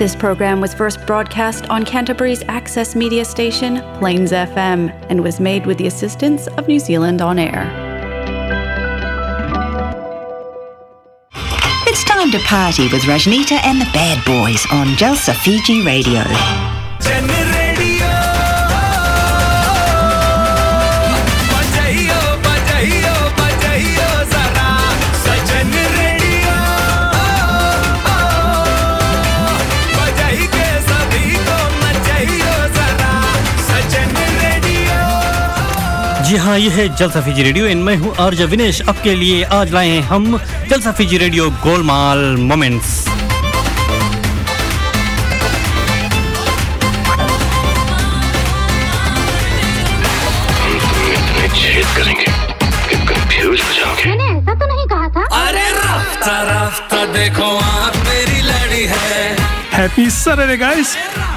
This program was first broadcast on Canterbury's access media station, Plains FM, and was made with the assistance of New Zealand On Air. It's time to party with Rajnita and the Bad Boys on Jalsa Fiji Radio. हाँ ये है जलसा Fiji radio. इन मैं हूँ आर्ज विनेश। आपके लिए आज लाए हैं हम जलसा फीजी रेडियो गोलमाल मोमेंट्स। करेंगे कि कंफ्यूज हो जाओगे मैंने ऐसा तो नहीं कहा था। अरे देखो आप मेरी लड़ी है। Happy Saturday, guys!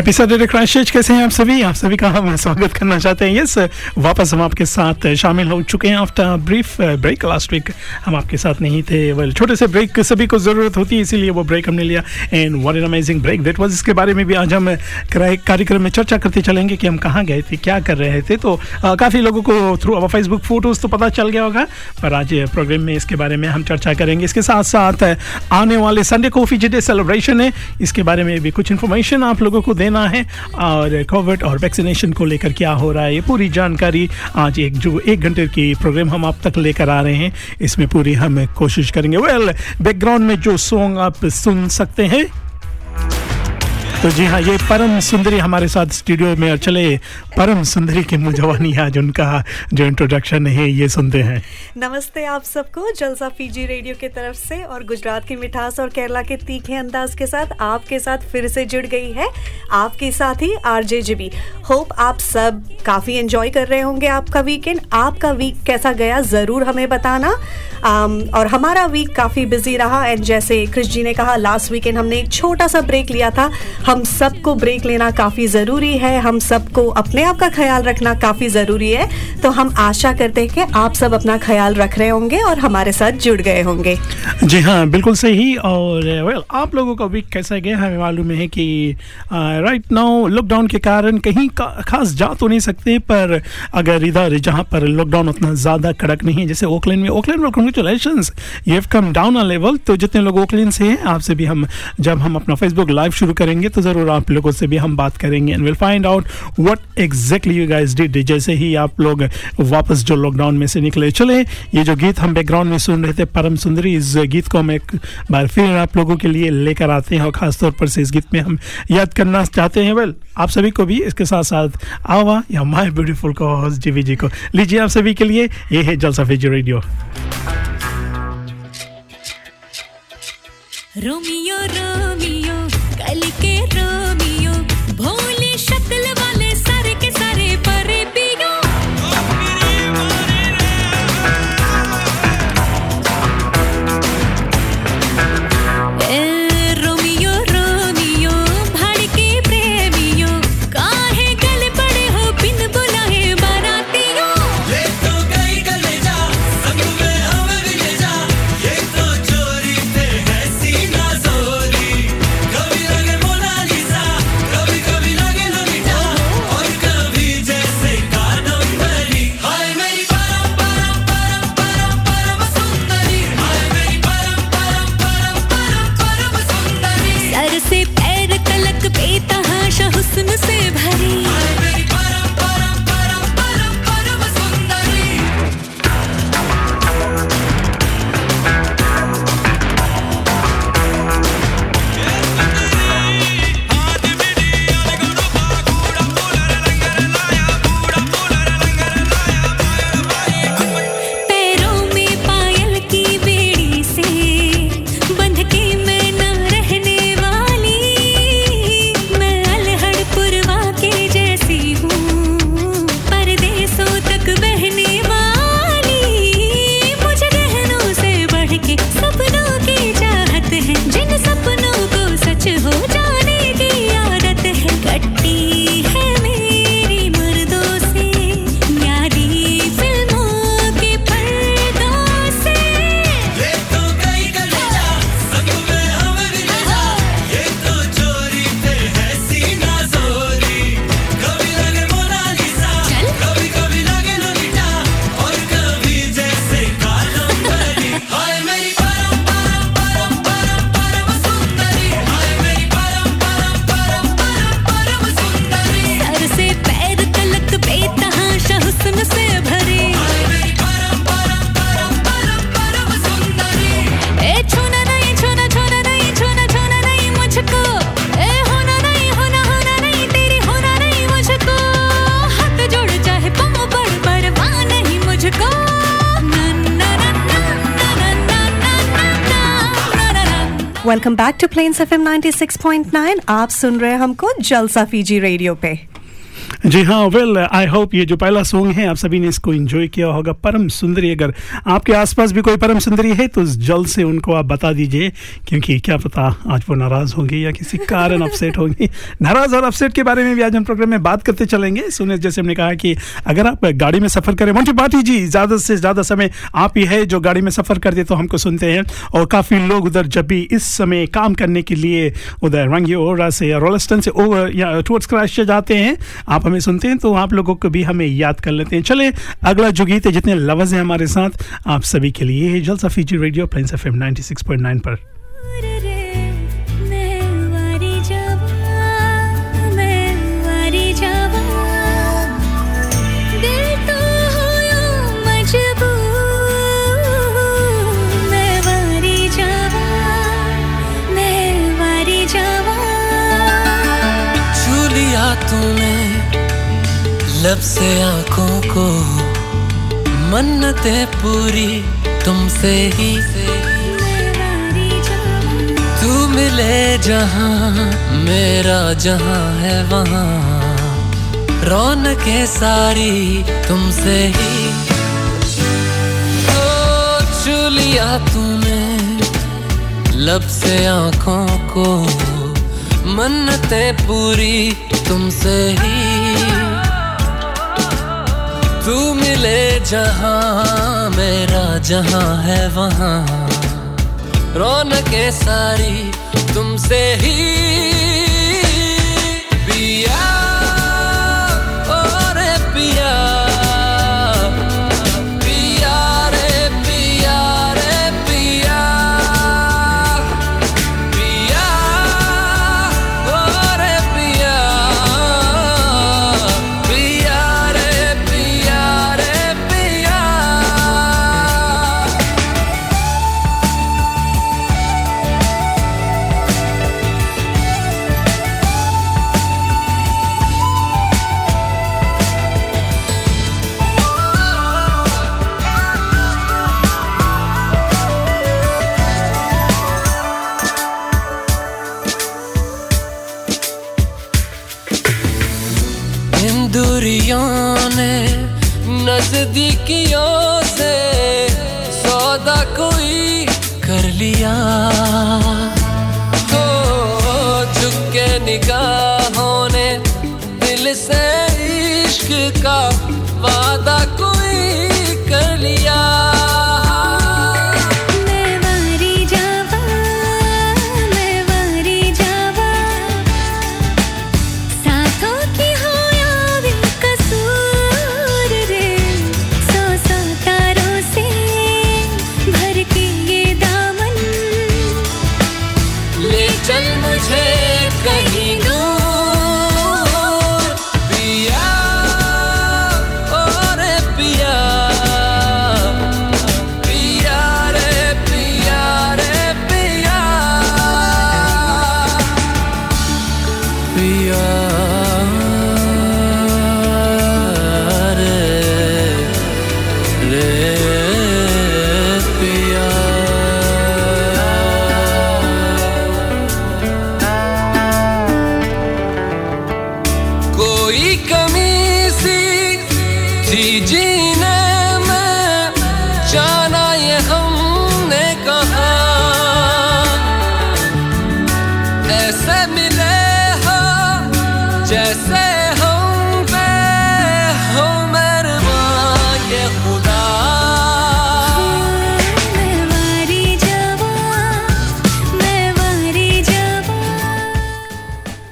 Happy Saturday Christ कैसे हैं आप सभी? आप सभी का हम स्वागत करना चाहते हैं। यस वापस हम आपके साथ शामिल हो चुके हैं after brief break last week हम आपके साथ नहीं थे। वेल छोटे से ब्रेक सभी को ज़रूरत होती है इसीलिए वो ब्रेक हमने लिया। And what an amazing break that was इसके बारे में भी आज हम कार्यक्रम में चर्चा करते चलेंगे कि हम कहाँ गए थे क्या कर रहे थे। तो uh, काफ़ी लोगों को थ्रू अब फेसबुक फ़ोटोज़ तो पता चल गया होगा पर आज प्रोग्राम में इसके बारे में हम चर्चा करेंगे। इसके साथ साथ uh, आने वाले संडे कॉफ़ी डे सेलिब्रेशन है। इसके बारे में भी कुछ इन्फॉर्मेशन आप लोगों को देना है। और कोविड और वैक्सीनेशन को लेकर क्या हो रहा है ये पूरी जानकारी आज एक जो एक घंटे की प्रोग्राम हम आप तक लेकर आ रहे हैं। इसमें पूरी हम कोशिश करेंगे। वेल well, बैकग्राउंड में जो सॉन्ग आप सुन सकते हैं तो जी हाँ ये परम सुंदरी हमारे साथ स्टूडियो में और चले। परम सुंदरी की मुँह जवानी आज उनका जो इंट्रोडक्शन है ये सुनते हैं। नमस्ते आप सबको जलसा फीजी रेडियो की तरफ़ से और गुजरात की मिठास और केरला के तीखे अंदाज के साथ आपके साथ फिर से जुड़ गई है आपके साथ ही आरजे जीबी होप आप सब काफ़ी एंजॉय कर रहे होंगे आपका वीकेंड आपका वीक कैसा गया ज़रूर हमें बताना। आम, और हमारा वीक काफ़ी बिज़ी रहा। एंड जैसे क्रिश जी ने कहा लास्ट वीकेंड हमने एक छोटा सा ब्रेक लिया था। हम सबको ब्रेक लेना काफ़ी ज़रूरी है, हम सबको अपने आप का ख्याल रखना काफ़ी ज़रूरी है। तो हम आशा करते हैं कि आप सब अपना ख्याल रख रहे होंगे और हमारे साथ जुड़ गए होंगे। जी हाँ बिल्कुल सही। और वेल आप लोगों का वीक कैसा गया हमें मालूम है कि राइट नाउ लॉकडाउन के कारण कहीं खास जा तो नहीं सकते, पर अगर इधर जहाँ पर लॉकडाउन उतना ज़्यादा कड़क नहीं है, जैसे ओकलैंड में ओकलैंड में कॉन्ग्रेचुलेशन ये have come down a level तो जितने लोग ओकलैंड से हैं, आपसे भी हम, जब हम अपना फेसबुक लाइव शुरू करेंगे तो ज़रूर आप लोगों से भी हम बात करेंगे and will find out what exactly you guys did जैसे ही आप लोग वापस जो लॉकडाउन में से निकले, चले, ये जो गीत हम बैकग्राउंड में सुन रहे थे, परम सुंदरी, इस गीत को हम एक बार फिर आप लोगों के लिए लेकर आते हैं और खासतौर पर से इस गीत में हम याद करना चाहते हैं। वेल आप सभी को भी इसके साथ साथ आवा या माय ब्यूटीफुल को जीवी जी को लीजिए आप सभी के लिए। ये है Jalsa Fiji radio. Romeo Romeo welcome back to Plains FM 96.9 आप सुन रहे हैं हमको जलसा फीजी रेडियो पे। जी हाँ वेल आई होप ये जो पहला सॉन्ग है, आप सभी ने इसको एंजॉय किया होगा। परम सुंदरी अगर आपके आसपास भी कोई परम सुंदरी है तो जल्द से उनको आप बता दीजिए, क्योंकि क्या पता आज वो नाराज़ होंगी या किसी कारण अपसेट होंगी। नाराज़ और अपसेट के बारे में भी आज हम प्रोग्राम में बात करते चलेंगे। सुने, जैसे हमने कहा कि अगर आप गाड़ी में सफ़र करें मोटी पाटी जी ज़्यादा से ज़्यादा समय आप ही है जो गाड़ी में सफ़र करते तो हमको सुनते हैं। और काफ़ी लोग उधर जब भी इस समय काम करने के लिए उधर रंगी ओरा से या रोलस्टन से ओवर या क्रैश जाते हैं, आप हमें सुनते हैं तो आप लोगों को भी हमें याद कर लेते हैं। चले, अगला जो गीत है, जितने लवज हैं हमारे साथ, आप सभी के लिए है Jalsa Fiji radio Plains F M पर। तूने लब से आँखों को मन्नतें पूरी तुमसे ही। से तू मिले जहाँ, मेरा जहाँ है वहाँ। रौन के सारी तुमसे ही। ओ छू लिया तूने, लब से आँखों को मन्नतें पूरी तुमसे ही। मिले जहाँ मेरा जहाँ है वहाँ। रौन के सारी तुमसे ही। पिया दूरियों नजदीकियों से सौदा कोई कर लिया। तो झुके निगाहों ने दिल से इश्क का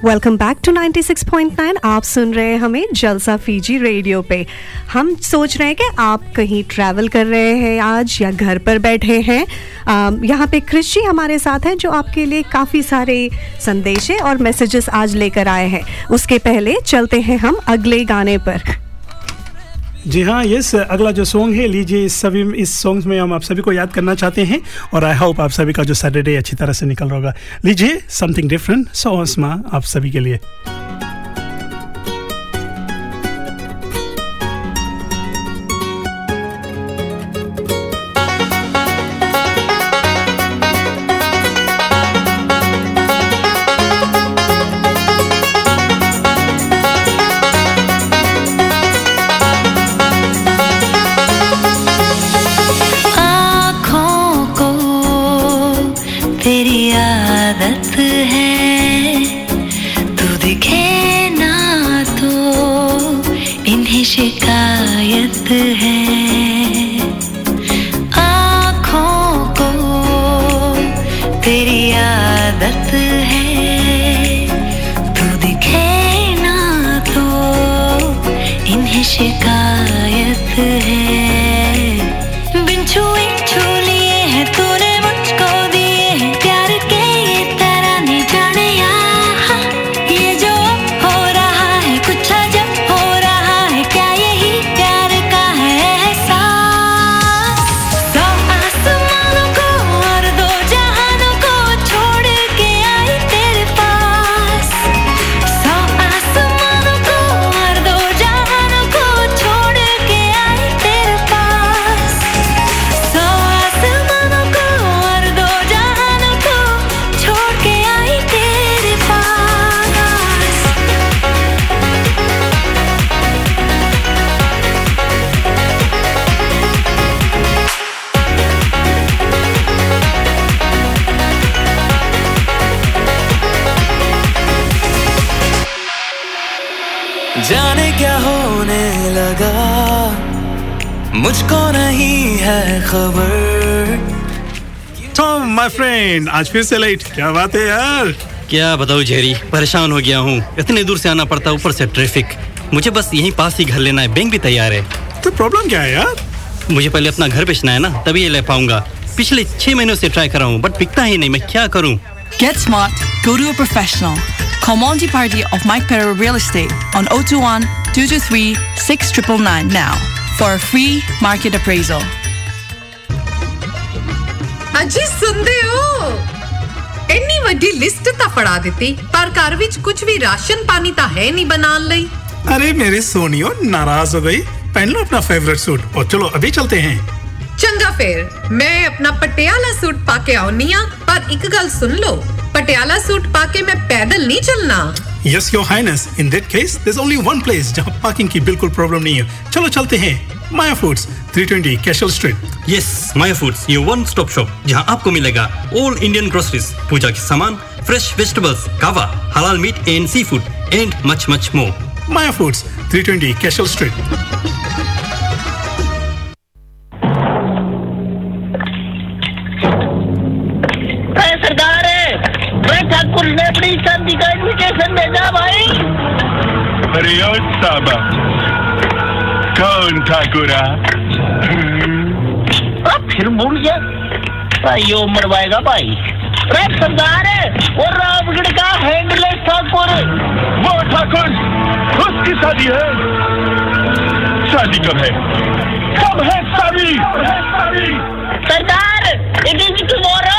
वेलकम बैक टू 96.9 आप सुन रहे हैं हमें जलसा फीजी रेडियो पे। हम सोच रहे हैं कि आप कहीं ट्रैवल कर रहे हैं आज या घर पर बैठे हैं। यहाँ पे जी हमारे साथ हैं जो आपके लिए काफ़ी सारे संदेश और मैसेजेस आज लेकर आए हैं। उसके पहले चलते हैं हम अगले गाने पर। जी हाँ यस अगला जो सॉन्ग है, लीजिए इस सभी, इस सॉन्ग में हम आप सभी को याद करना चाहते हैं और आई होप आप सभी का जो सैटरडे अच्छी तरह से निकल रहा होगा। लीजिए समथिंग डिफरेंट सो आप सभी के लिए। फ्रेंड आज फिर से लेट क्या बात है यार? क्या बताऊँ जेरी परेशान हो गया हूँ। इतने दूर से आना पड़ता ऊपर से ट्रैफ़िक मुझे बस यहीं पास ही घर लेना है बैंक भी तैयार है। तो प्रॉब्लम क्या है यार? मुझे पहले अपना घर बेचना है ना तभी ये ले पाऊँगा। पिछले छह महीनों से ट्राई कर रहा हूँ बट बिकता ही नहीं मैं क्या करूँ? Get smart, go to a professional. Call Monty Party of Mike Perro Real Estate on 021 223 6999 now for a free market appraisal. ਅਜੀ ਸੁਣਦੇ ਹੋ ਇੰਨੀ ਵੱਡੀ ਲਿਸਟ ਤਾਂ ਫੜਾ ਦਿੱਤੀ ਪਰ ਘਰ ਵਿੱਚ ਕੁਝ ਵੀ ਰਾਸ਼ਨ ਪਾਣੀ ਤਾਂ ਹੈ ਨਹੀਂ ਬਣਾਉਣ ਲਈ अरे मेरी सोनियो नाराज हो गई पहन लो अपना फेवरेट सूट और चलो अभी चलते हैं ਚੰਗਾ ਫੇਰ ਮੈਂ ਆਪਣਾ ਪਟਿਆਲਾ ਸੂਟ ਪਾ ਕੇ ਆਉਣੀ ਆ ਪਰ ਇੱਕ ਗੱਲ ਸੁਣ ਲਓ ਪਟਿਆਲਾ ਸੂਟ ਪਾ ਕੇ ਮੈਂ ਪੈਦਲ ਨਹੀਂ ਚੱਲਣਾ Yes, Your Highness. In that case, there's only one place जहाँ पार्किंग की बिल्कुल प्रॉब्लम नहीं है चलो चलते हैं Maya foods 320 Cashel street yes Maya foods ये वन स्टॉप शॉप जहां आपको मिलेगा ऑल इंडियन ग्रोसरीज पूजा के सामान फ्रेश वेजिटेबल्स कावा हलाल meat and seafood and much much more Maya foods 320 Cashel street Thakur ने अपनी शादी का इन्विटेशन भेजा भाई। अरे साबा। कौन ठाकुरा अब फिर भूल गया। भाई यो मरवाएगा भाई। अरे सरदार वो रामगढ़ का हैंडलेस ठाकुर। वो ठाकुर उसकी शादी है। शादी कब है? कब है शादी? सरदार इट इज़ टुमारो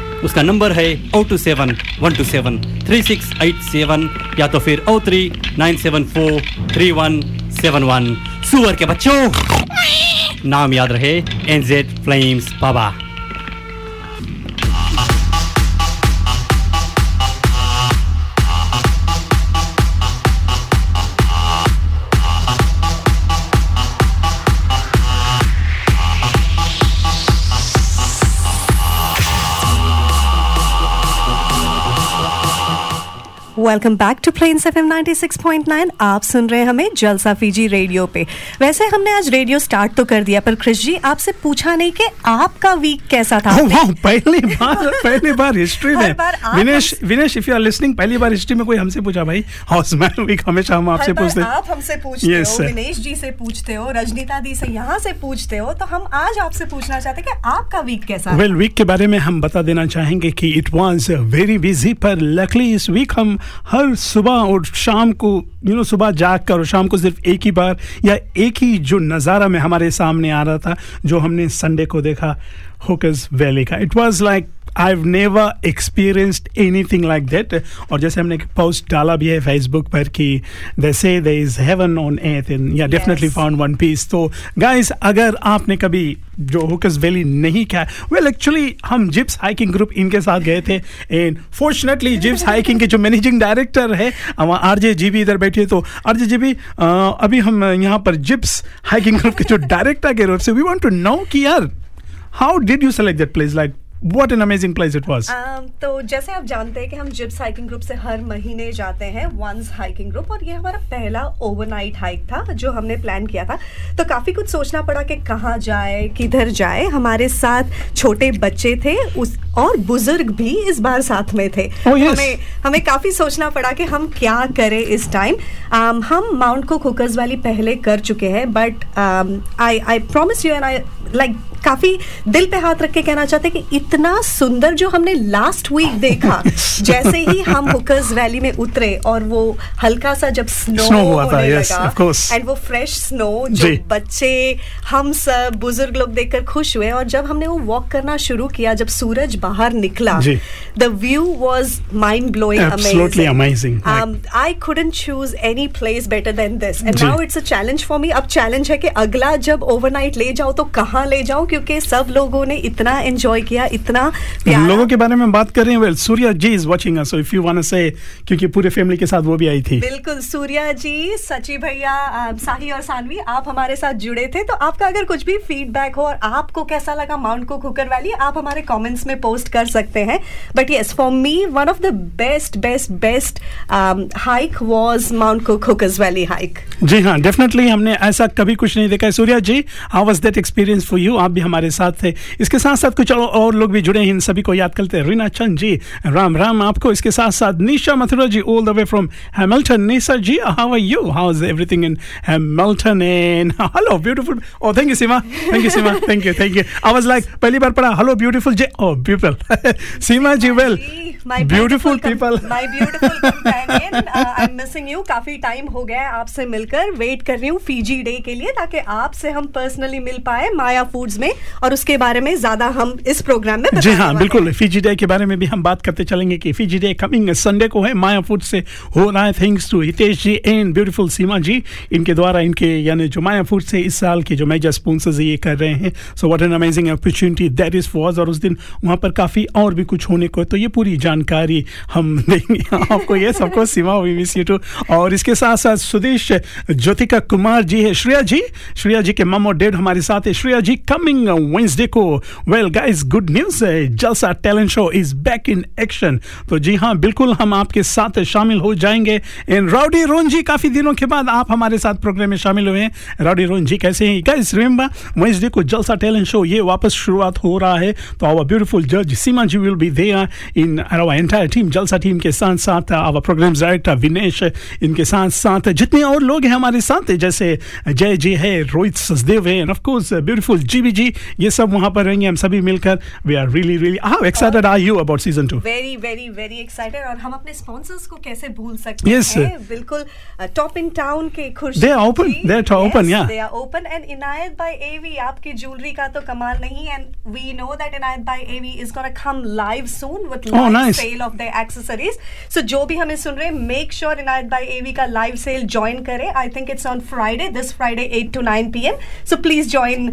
उसका नंबर है O two seven, one two seven, three six eight seven या तो फिर O three nine seven four three one seven one. सुअर के बच्चों, नाम याद रहे NZ flames Baba. Welcome back to Plains F M 96.9 आप सुन रहे हैं हमें जलसा फीजी रेडियो पे। वैसे हमने आज रेडियो स्टार्ट तो कर दिया पर क्रिश जी आपसे पूछा नहीं कि आपका वीक कैसा था? Oh, wow, पहली बार पहली बार हिस्ट्री में। Vinesh Vinesh if you are listening पहली बार हिस्ट्री में कोई हमसे पूछा भाई हाउस मैन वीक हमेशा हम आपसे पूछते आप हमसे पूछते Yes, हो विनेश जी से पूछते हो रजनीता दी से यहाँ से पूछते हो तो हम आज आपसे पूछना चाहते हैं कि आपका वीक कैसा वेल वीक के बारे में हम बता देना चाहेंगे कि इट वाज वेरी बिज़ी पर लकली इस वीक हम हर सुबह और शाम को यू नो सुबह जाग कर और शाम को सिर्फ़ एक ही बार या एक ही जो नज़ारा में हमारे सामने आ रहा था, जो हमने संडे को देखा होकर्स वैली का। It was like I never experienced anything like that और जैसे हमने एक पोस्ट डाला भी है फेसबुक पर कि they say they is heaven on earth and या डेफिनेटली फाउंड वन पीस तो गाइस अगर आपने कभी जो हुकस वैली नहीं किया वेल एक्चुअली हम जिप्स हाइकिंग ग्रुप इनके साथ गए थे एंड फॉर्चुनेटली जिप्स हाइकिंग के जो मैनेजिंग डायरेक्टर है वहाँ आर जे जी भी इधर बैठे तो आर जे जी भी अभी हम यहाँ पर जिप्स हाइकिंग ग्रुप के जो डायरेक्टर के रूप से वी वॉन्ट टू नो कि यार how did you select that place like what an amazing place it was. Um, तो जैसे आप जानते हैं कि हम जिप्स हाइकिंग ग्रुप से हर महीने जाते हैं वंस हाइकिंग ग्रुप और ये हमारा पहला ओवरनाइट हाइक था जो हमने प्लान किया था। तो काफ़ी कुछ सोचना पड़ा कि कहाँ जाए किधर जाए। हमारे साथ छोटे बच्चे थे उस और बुज़ुर्ग भी इस बार साथ में थे। Oh, yes. हमें हमें काफ़ी सोचना पड़ा कि हम क्या करें इस टाइम um, हम माउंट को कुकर्स वाली पहले कर चुके हैं but I I promise you and I like काफ़ी दिल पे हाथ रख के कहना चाहते हैं कि इतना सुंदर जो हमने लास्ट वीक देखा जैसे ही हम हुकर्स वैली में उतरे और वो हल्का सा जब स्नो Snow हुआ था, yes, एंड वो फ्रेश स्नो जो बच्चे हम सब बुज़ुर्ग लोग देखकर खुश हुए और जब हमने वो वॉक करना शुरू किया जब सूरज बाहर निकला the view was mind blowing Absolutely amazing. um, I couldn't choose any place better than this. And जी। now it's a challenge अब चैलेंज है कि अगला जब ओवरनाइट ले जाओ तो कहाँ ले जाऊँ क्योंकि सब लोगों ने इतना enjoy किया इतना लोगों के बारे में बात कर रहे हैं। Well Surya ji is watching us so if you want to say क्योंकि पूरे फैमिली के साथ वो भी आई थी। बिल्कुल सूर्या जी सची भैया साही और सानवी आप हमारे साथ जुड़े थे तो आपका अगर कुछ भी फीडबैक हो और आपको कैसा लगा माउंट को कुकर वैली आप हमारे कमेंट्स में पोस्ट कर सकते हैं। But yes for me one of the best best best hike was mount को कुकर्स वैली हाइक जी हाँ डेफिनेटली हमने ऐसा कभी कुछ नहीं देखा है। Surya ji how was that experience for you आप भी हमारे साथ थे। इसके साथ साथ कुछ और और लोग भी जुड़े हैं। इन सभी को याद करते हैं। रीना चंद जी राम राम आपको। इसके साथ साथ Nisha Mathura ji all the way from Hamilton Nisha ji how are you how is everything in Hamilton and hello beautiful oh thank you Seema thank you Seema thank you thank you I was like पहली बार पढ़ा hello beautiful ji oh beautiful Seema ji well beautiful people beautiful companion uh, I'm missing you काफ़ी time हो गया है आपसे मिलकर। Wait कर रही हूँ फीजी डे के लिए ताकि आपसे हम पर्सनली मिल पाए माया फूड्स में। और उसके बारे में ज़्यादा हम इस प्रोग्राम में जी हाँ बिल्कुल। फीजी डे के बारे में भी हम बात करते चलेंगे कि फीजी डे कमिंग संडे को है माया फ़ूड से हो रहा है। Thanks to Hitesh ji and beautiful Seema ji इनके द्वारा इनके, यानी जो माया फ़ूड से इस साल के जो मेजर स्पॉन्सर्स ये कर रहे हैं। So what an amazing opportunity that is for और उस दिन वहाँ पर काफ़ी और भी कुछ होने को है। तो ये पूरी जानकारी हम देंगे आपको। ये सबको Seema we miss you too और इसके साथ साथ सुदेश ज्योतिका कुमार जी है। श्रेया जी श्रेया जी के मम और डैड हमारे साथ है। श्रेया जी कमिंग वेंसडे को well guys good news Jalsa talent show is back in action तो जी हाँ बिल्कुल हम आपके साथ शामिल हो जाएँगे। एंड राउडी रोन जी काफ़ी दिनों के बाद आप हमारे साथ प्रोग्राम में शामिल हुए हैं। राउडी रोन जी कैसे हैं? गाइस रिमेंबर वेंसडे को जलसा टैलेंट शो ये वापस शुरुआत हो रहा है। तो आवर ब्यूटीफुल जज Seema ji will be there in our entire team Jalsa team के साथ साथ आवर प्रोग्राम डायरेक्टर विनेश इनके साथ साथ जितने और लोग हैं हमारे साथ, जैसे जय जी है, रोहित सचदेव है and of course beautiful GB ji ये सब वहाँ पर रहेंगे हम सभी मिलकर we are really really how excited are you about season two very very very excited और हम अपने स्पॉन्सर्स को कैसे भूल सकते Yes. हैं? बिल्कुल टॉप इन टाउन के खुर्शीद They are open. जी, They are to- open, they are open and Inayat by AV आपकी ज्वेलरी का तो कमाल नहीं and we know that Inayat by AV is gonna come live soon with live sale of the accessories so जो भी हमें सुन रहे हैं make sure Inayat by AV का लाइव सेल ज्वाइन करें। I think it's on Friday this Friday 8 to 9 PM so please join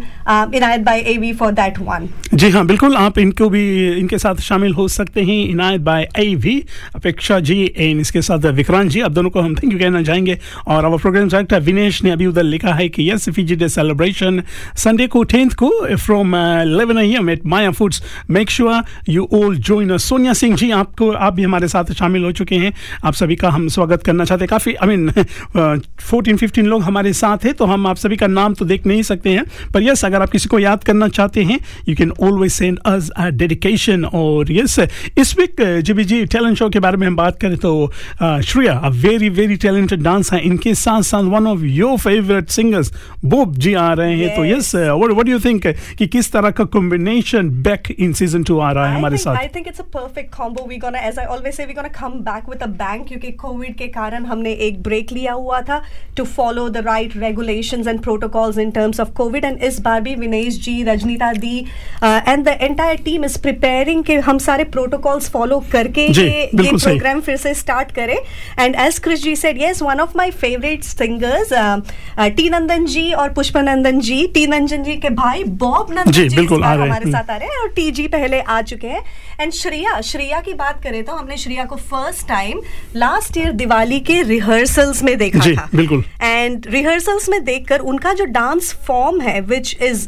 Inayat by AV for that one जी हाँ बिल्कुल, आप इनको भी, इनके साथ शामिल हो सकते हैं। इनायत बाय आई वी अपेक्षा जी एंड इसके साथ विक्रांत जी, आप दोनों को हम थैंक यू कहना चाहेंगे। और आवर प्रोग्राम डायरेक्टर विनेश ने अभी उधर लिखा है कि yes Fiji day celebration Sunday को टेंथ को from eleven I am at Maya foods make sure you all join Sonia Singh ji, आपको, आप भी हमारे साथ शामिल हो चुके हैं। आप सभी का हम स्वागत करना चाहते हैं। काफ़ी आई मीन फोर्टीन फिफ्टीन लोग हमारे साथ हैं तो हम आप सभी का नाम तो देख नहीं सकते हैं। पर यस अगर आप किसी को याद करना चाहते हैं you can always send us a dedication और यस इस week GB ji talent show के बारे में हम बात करें तो Shreya a very very talented dance है इनके साथ साथ one of your favourite singers Bob ji आ रहे हैं तो yes what what you think कि किस तरह का combination back in season two आ रहा है हमारे साथ I think it's a perfect combo. We're gonna, as I always say, we're gonna come back with a bang क्योंकि कोविड के कारण हमने एक ब्रेक लिया हुआ था to follow the right regulations and protocols in terms of COVID. And इस बार भी Vinesh ji Rajnita di and the entire team is preparing कि हम सारे प्रोटोकॉल्स फॉलो करके ये ये प्रोग्राम फिर से स्टार्ट करें। And as Chris ji said yes one of my favourite singers T Nandan ji और पुष्पनंदन जी टी नंदन जी के भाई बॉब नंदन जी, जी, बिल्कुल, आ रहे हमारे साथ आ रहे हैं और टी जी पहले आ चुके हैं। एंड श्रेया श्रेया की बात करें तो हमने श्रेया को first time last year Diwali के रिहर्सल्स में देखा था। बिल्कुल। एंड रिहर्सल्स में देखकर उनका जो डांस फॉर्म है which is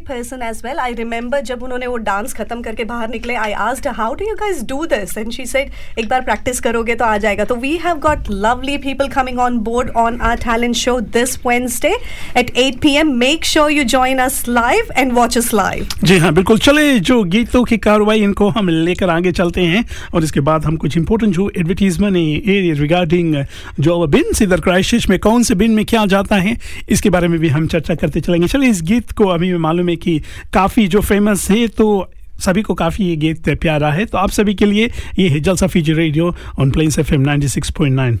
person as well I remember जब उन्होंने वो डांस खत्म करके बाहर निकले I asked how do you guys do this and she said एक बार प्रैक्टिस करोगे तो आ जाएगा. तो we have got lovely people coming on board on our talent show this Wednesday at eight P M make sure you join us live and watch us live जी हाँ बिल्कुल। चले, जो गीतों की कार्रवाई, इनको हम लेकर आगे चलते हैं और इसके बाद हम कुछ इंपोर्टेंट जो एडवर्टीजमेंट रिगार्डिंग जो बिन इधर क्राइसिस में, कौन से बिन में क्या जाता है, इसके बारे में भी हम चर्चा करते चलेंगे। चलिए, इस गीत को अभी मालूम है कि काफ़ी जो फ़ेमस है तो सभी को काफ़ी ये गीत प्यारा है। तो आप सभी के लिए ये है Jalsa Fiji radio on Plains F M ninety six point nine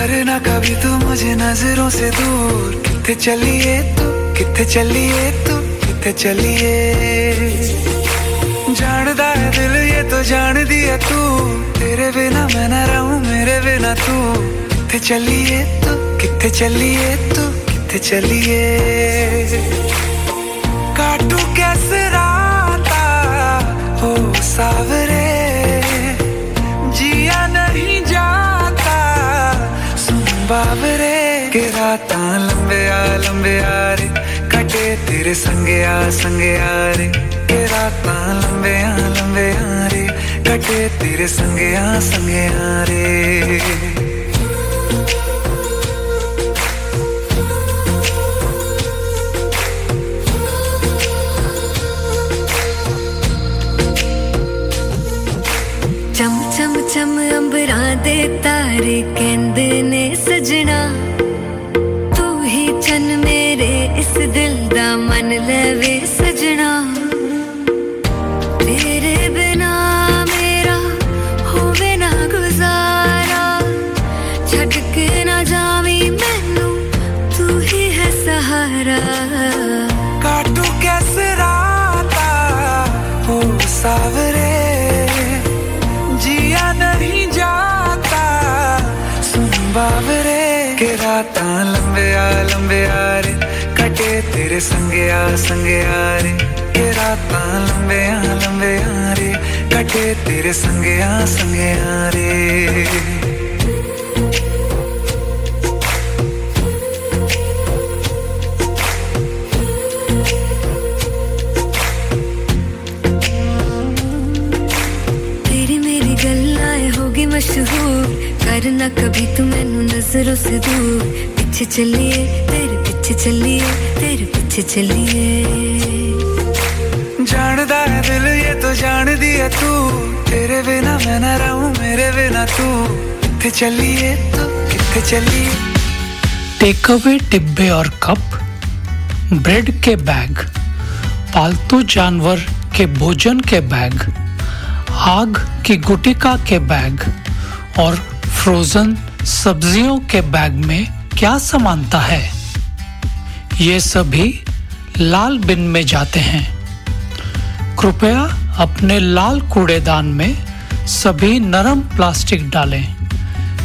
करना कभी तू मुझे नज़रों से दूर। कितने चलिए तू? कितने चलिए तू? कितने चलिए? जानदा है दिल ये तो जान दिया तू। तेरे बिना मैं न रहूँ, मेरे बिना तू। कितने चलिए तू? कितने चलिए तू? कितने चलिए? काटू कैसे राता हो सावरे राता लंबे आ लंबे आ रे। कटे तेरे संगे आ संगे आ रे। के राता लंबे आ लंबे आ रे। कटे तेरे संगया आ रे। आ रे। कटे तेरे संगे आ संगे आ रे। तेरी मेरी गल्लाए होगी मशहूर। करना कभी तू मैनू नज़रों से दूर। पीछे चलिए, तेरे पीछे चलिए, तेरे चलिए। जानदा है दिल ये तो जान दिया तू। तेरे बिना मैं न रहूँ मेरे बिना तू। कितने चलिए तू कितने चलिए। टेक अवे डिब्बे और कप ब्रेड के बैग पालतू जानवर के भोजन के बैग आग की गुटिका के बैग और फ्रोजन सब्जियों के बैग में क्या समानता है? ये सभी लाल बिन में जाते हैं। कृपया अपने लाल कूड़ेदान में सभी नरम प्लास्टिक डालें,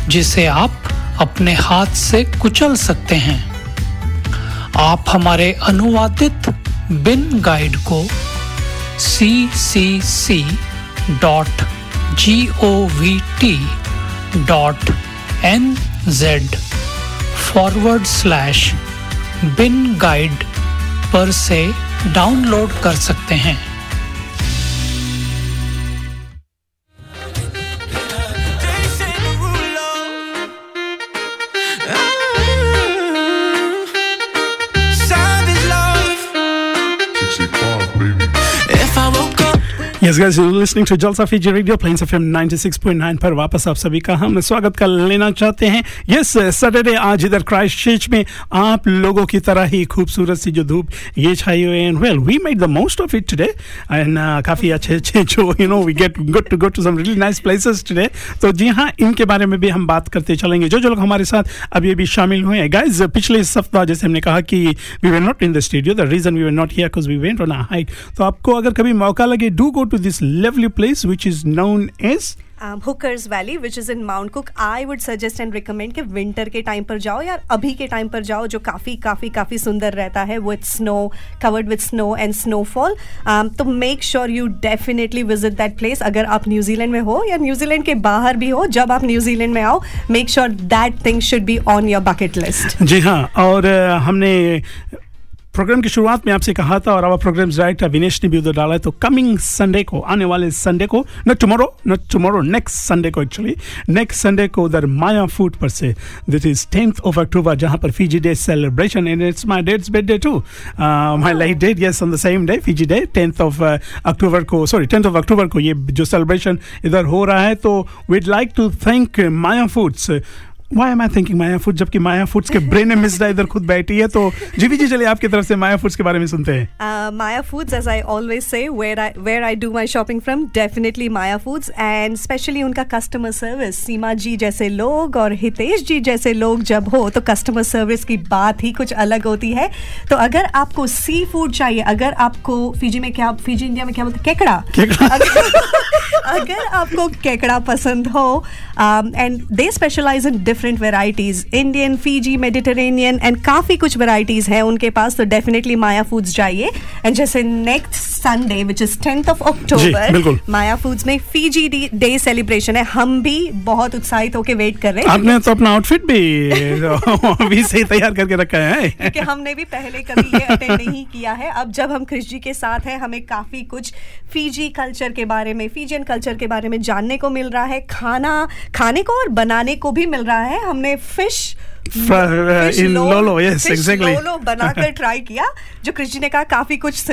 जिसे आप अपने हाथ से कुचल सकते हैं। आप हमारे अनुवादित बिन गाइड को C C C dot G O V T dot N Z forward slash bin guide पर से डाउनलोड कर सकते हैं। Yes, guys, you're listening to Jalsa Fiji Radio, Plains FM 96.9 पर वापस आप सभी का हम स्वागत कर लेना चाहते हैं। यस सैटरडे आज इधर क्राइस्ट चर्च में आप लोगों की तरह ही खूबसूरत सी जो धूप ये छाई हुई है। And well we made the most of it today and काफ़ी अच्छे अच्छे जो you know we get good to go to some really nice places today तो जी हाँ इनके बारे में भी हम बात करते चलेंगे। जो जो लोग हमारे साथ अभी अभी शामिल हुए हैं। गाइज़ पिछले सप्ताह जैसे हमने कहा कि we were not in the studio the reason we were not here we went on hike तो आपको अगर कभी मौका लगे do go to this lovely place which is known as um, Hookers Valley, which is in Mount Cook. I would suggest and recommend कि winter के time पर जाओ या अभी के टाइम पर जाओ जो काफ़ी काफ़ी काफ़ी सुंदर रहता है with snow covered with snow and snowfall तो make sure you definitely visit that place अगर आप न्यूजीलैंड में हो या न्यूजीलैंड के बाहर भी हो जब आप न्यूजीलैंड में आओ make sure that thing should be on your bucket list जी हाँ और अ, हमने प्रोग्राम की शुरुआत में आपसे कहा था और अब प्रोग्राम डायरेक्टर विनेश ने भी उधर डाला है तो कमिंग संडे को आने वाले संडे को न टुमारो न टुमारो नेक्स्ट संडे को एक्चुअली नेक्स्ट संडे को उधर माया फ़ूड पर से this is tenth of October जहाँ पर Fiji day celebration and it's my dad's birthday too my life date yes on the same day Fiji day tenth of October को sorry tenth of October को ये जो celebration इधर हो रहा है तो we'd like to thank Maya Foods why am I thinking Maya food जबकि माया फूड्स के ब्रेन में मिस्डा इधर खुद बैठी है तो जीवी जी चलिए आपकी तरफ़ से माया फूड्स के बारे में सुनते हैं। Maya Foods, as I always say, where I where I do my shopping from, definitely Maya Foods, and especially उनका कस्टमर सर्विस सीमा जी जैसे लोग और हितेश जी जैसे लोग जब हो तो कस्टमर सर्विस की बात ही कुछ अलग होती है। तो अगर आपको सी फ़ूड चाहिए अगर आपको फीजी में क्या फीजी इंडिया में क्या बोलते हैं केकड़ा? अगर, आपको केकड़ा पसंद हो and they specialize in different varieties Indian Fiji Mediterranean and काफ़ी कुछ वेराइटीज हैं उनके पास तो डेफिनेटली माया फूड्स जाइए। एंड जैसे next Sunday which is tenth of October Maya Foods में फीजी डे सेलिब्रेशन है। हम भी बहुत उत्साहित होकर वेट कर रहे हैं। आपने तो अपना आउटफिट भी अभी से तैयार करके रखा है क्योंकि हमने भी पहले कभी ये अटेंड नहीं किया है। अब जब हम क्रिश जी के साथ हैं हमें काफ़ी कुछ फीजी कल्चर के बारे में फीजियन कल्चर कल्चर के बारे में जानने को मिल रहा है खाना खाने को और बनाने को भी मिल रहा है। हमने फ़िश ट्राई किया जो कृषि ने कहा काफ़ी कुछ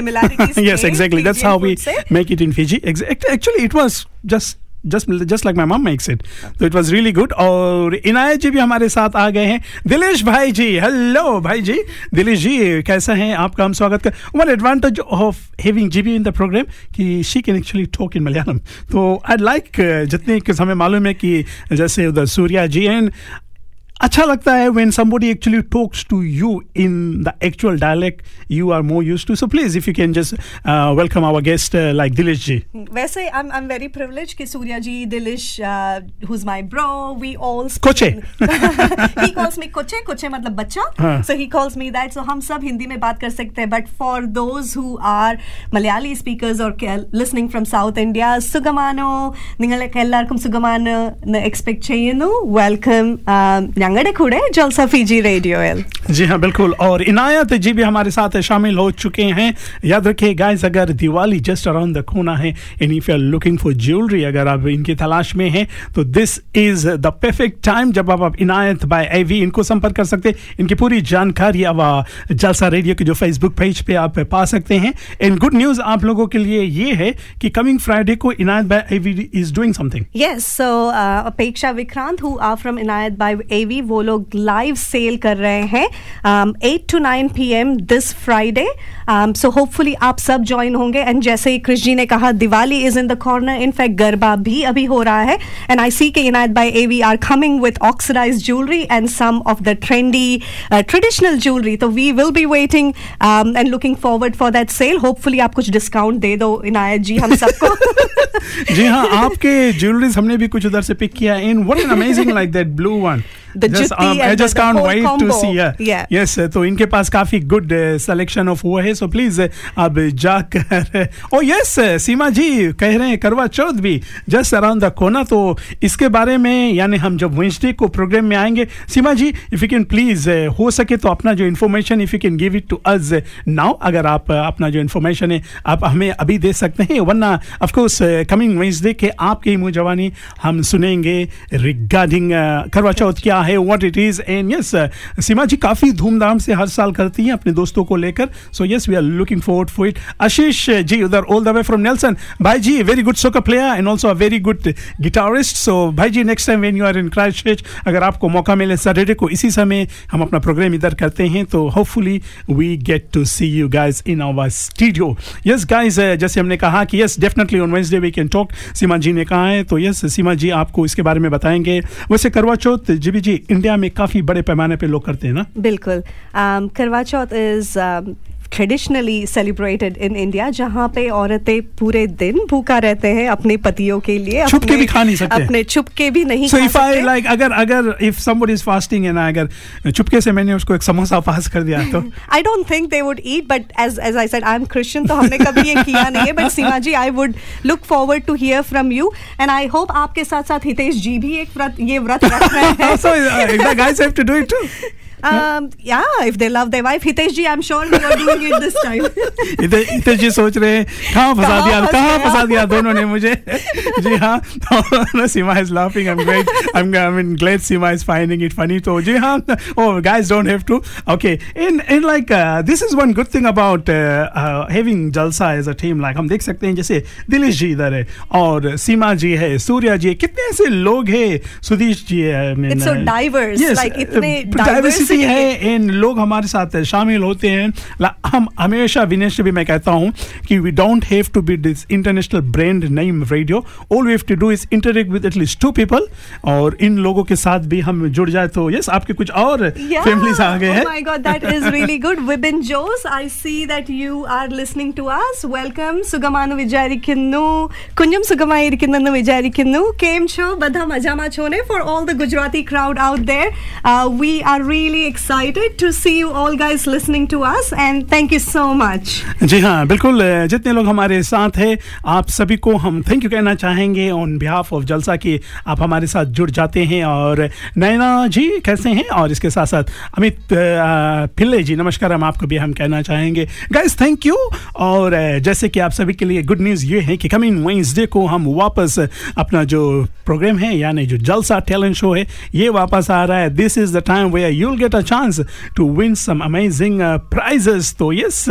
was just like my mum makes it तो इट वॉज़ रियली गुड और इनायत जी भी हमारे साथ आ गए हैं। दिलेश भाई जी हेलो भाई जी। दिलेश जी, कैसा है? आपका हम स्वागत कर one advantage of having GB in the programme कि she can actually talk in Malayalam तो आई लाइक जितने हमें मालूम है कि जैसे उधर सूर्या जी एंड अच्छा लगता when somebody actually talks to you in the actual dialect you are more used to. So please, if you can just uh, welcome our guest uh, like Dilish ji. वैसे I'm I'm very privileged कि सूर्या जी दिलिश uh, who's my bro we all Koche he calls me कोचे कोचे मतलब बच्चा हाँ. so he calls me that so हम सब हिंदी में बात कर सकते हैं but for those who are Malayali speakers or listening from South India sugamano, സുഖമാനോ നിങ്ങളെ എല്ലാവർക്കും സുഖമാണ് എക്സ്പെക്ട് ചെയ്യുന്നു വെൽക്കം ഞങ്ങളുടെ കൂടെ ജൽസ ഫിജി റേഡിയോയിൽ जी हाँ बिल्कुल और इनायत जी भी हमारे साथ शामिल हो चुके हैं याद रखिए गाइस अगर दिवाली जस्ट अराउंड द कोना है and if you are looking for jewellery अगर आप इनकी तलाश में हैं तो this is the perfect time जब आप, आप इनायत बाय एवी इनको संपर्क कर सकते हैं इनकी पूरी जानकारी अब आ, जलसा रेडियो के जो फेसबुक पेज पे आप पा सकते हैं एंड गुड न्यूज़ आप लोगों के लिए ये है कि कमिंग फ्राइडे को Inayat by A V is doing something yes so Apeksha Vikrant who are from Inayat by A V वो लोग लाइव सेल कर रहे हैं at two nine P M this Friday so hopefully आप सब join होंगे. And जैसे ही कृष जी ने कहा Diwali is in the corner in fact garba भी अभी हो रहा है. एंड आई सी के Inayat by AV are coming with oxidise jewellery and some of the trendy traditional jewellery तो we will be waiting and looking forward for that sale hopefully आप कुछ discount दे दो इनायत जी हम सबको. जी हाँ आपके ज्वेलरीज हमने भी कुछ उधर से पिक किया in what an amazing like that blue one The Just, um, I just the- the can't whole wait to see her. Yeah. Yes, तो इनके पास काफ़ी गुड सिलेक्शन ऑफ़ वो है सो प्लीज़ अब जाकर ओ यस सीमा जी कह रहे हैं करवा चौथ भी जस्ट अराउंड द कोना तो इसके बारे में यानी हम जब वेंसडे को प्रोग्राम में आएँगे Seema ji if you can please हो सके तो अपना जो information if you can give it to us now अगर आप uh, अपना जो इन्फॉर्मेशन है आप हमें अभी दे सकते हैं वरना ऑफ़ कोर्स कमिंग वेंसडे के आपकी मुँह जवानी हम सुनेंगे रिगार्डिंग करवा चौथ क्या है what it is and yes Seema ji काफ़ी धूमधाम से हर साल करती हैं अपने दोस्तों को लेकर. So yes we are looking forward for it Ashish ji, उधर all the way from Nelson भाई जी very good soccer player and also a very good guitarist so भाई जी next time when you are in Christ अगर आपको मौका मिले Saturday को इसी समय हम अपना प्रोग्राम इधर करते हैं तो hopefully we get to see you guys in our studio yes guys जैसे हमने कहा कि yes definitely on Wednesday we can talk Seema ji ने कहा है तो यस सीमा जी आपको इसके बारे में बताएँगे. वैसे करवा चौथ जीबी जी इंडिया में काफ़ी बड़े पैमाने पे लोग करते हैं ना? बिल्कुल। Karva Chauth is traditionally celebrated in India जहाँ पे औरतें पूरे दिन भूखा रहते हैं अपने पतियों के लिए छुप के भी खा नहीं सकते। अपने छुप के भी नहीं सो खा सकते। लाइक अगर अगर इफ़ somebody इज़ फास्टिंग है ना अगर चुपके से मैंने उसको एक समोसा पास कर दिया तो I don't think they would eat but as as I said I am Christian तो हमने कभी ये किया नहीं है but Seema ji I would look forward to hear from you and I hope आपके साथ साथ हितेश जी भी एक व्रत ये व्रत रख रहे हैं। So uh, guys have to do it too. um, yeah if they love their wife I am sure you are doing it this time. जी सोच रहे हैं कहाँ फंसा दिया कहाँ फंसा दिया दोनों ने मुझे? जी हाँ Seema is laughing I am great I am I mean glad Seema is finding it funny तो जी हाँ ओ guys don't have to okay in in like this is one good thing about having Jalsa as a team like हम देख सकते हैं जैसे दिलेश जी इधर है और सीमा जी है सूर्या जी है कितने ऐसे लोग हैं सुधीश जी है It's so uh, like इतने uh, ऐसी हैं इन लोग हमारे साथ शामिल होते हैं। हम हमेशा विनेश भी मैं कहता हूँ कि we don't have to be this international brand name radio all we have to do is interact with at least two people और इन लोगों के साथ भी हम जुड़ जाए तो यस आपके कुछ और फैमिलीज़ आ गए हैं। My God are excited to see you all guys listening to us, and thank you so much. जी हाँ बिल्कुल जितने लोग हमारे साथ हैं, आप सभी को हम थैंक यू कहना चाहेंगे ऑन बिहाफ ऑफ़ जलसा की आप हमारे साथ जुड़ जाते हैं और नैना जी कैसे हैं? और इसके साथ साथ अमित पिल्ले जी, नमस्कार, हम आपको भी हम कहना चाहेंगे। गाइस थैंक यू और जैसे कि आप सभी के लिए गुड न्यूज़ ये है कि कमिंग वेंसडे को हम वापस अपना जो प्रोग्राम है, यानी जो जलसा टैलेंट शो है, ये वापस आ रहा है। This is the time where you'll get a chance to win some amazing prizes तो यस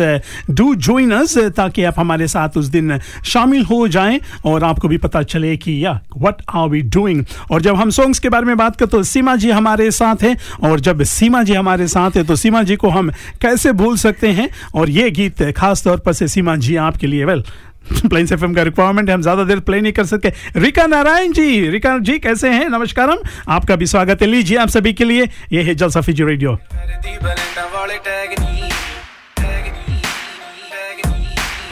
डू जॉइन अस ताकि आप हमारे साथ उस दिन शामिल हो जाएँ और आपको भी पता चले कि या व्हाट आर वी डूइंग और जब हम सॉन्ग्स के बारे में बात करते तो सीमा जी हमारे साथ हैं और जब सीमा जी हमारे साथ है तो सीमा जी को हम कैसे भूल सकते हैं? और ये गीत खास तौर पर से सीमा जी आपके लिए वेल प्लेन एफ का रिक्वायरमेंट है हम ज्यादा देर प्ले नहीं कर सकते रिका नारायण जी रिका जी कैसे हैं नमस्कारम आपका भी स्वागत है लीजिए आप सभी के लिए ये है जलसा फीजी रेडियो ਵਾਲੇ ਟੈਗ ਨਹੀਂ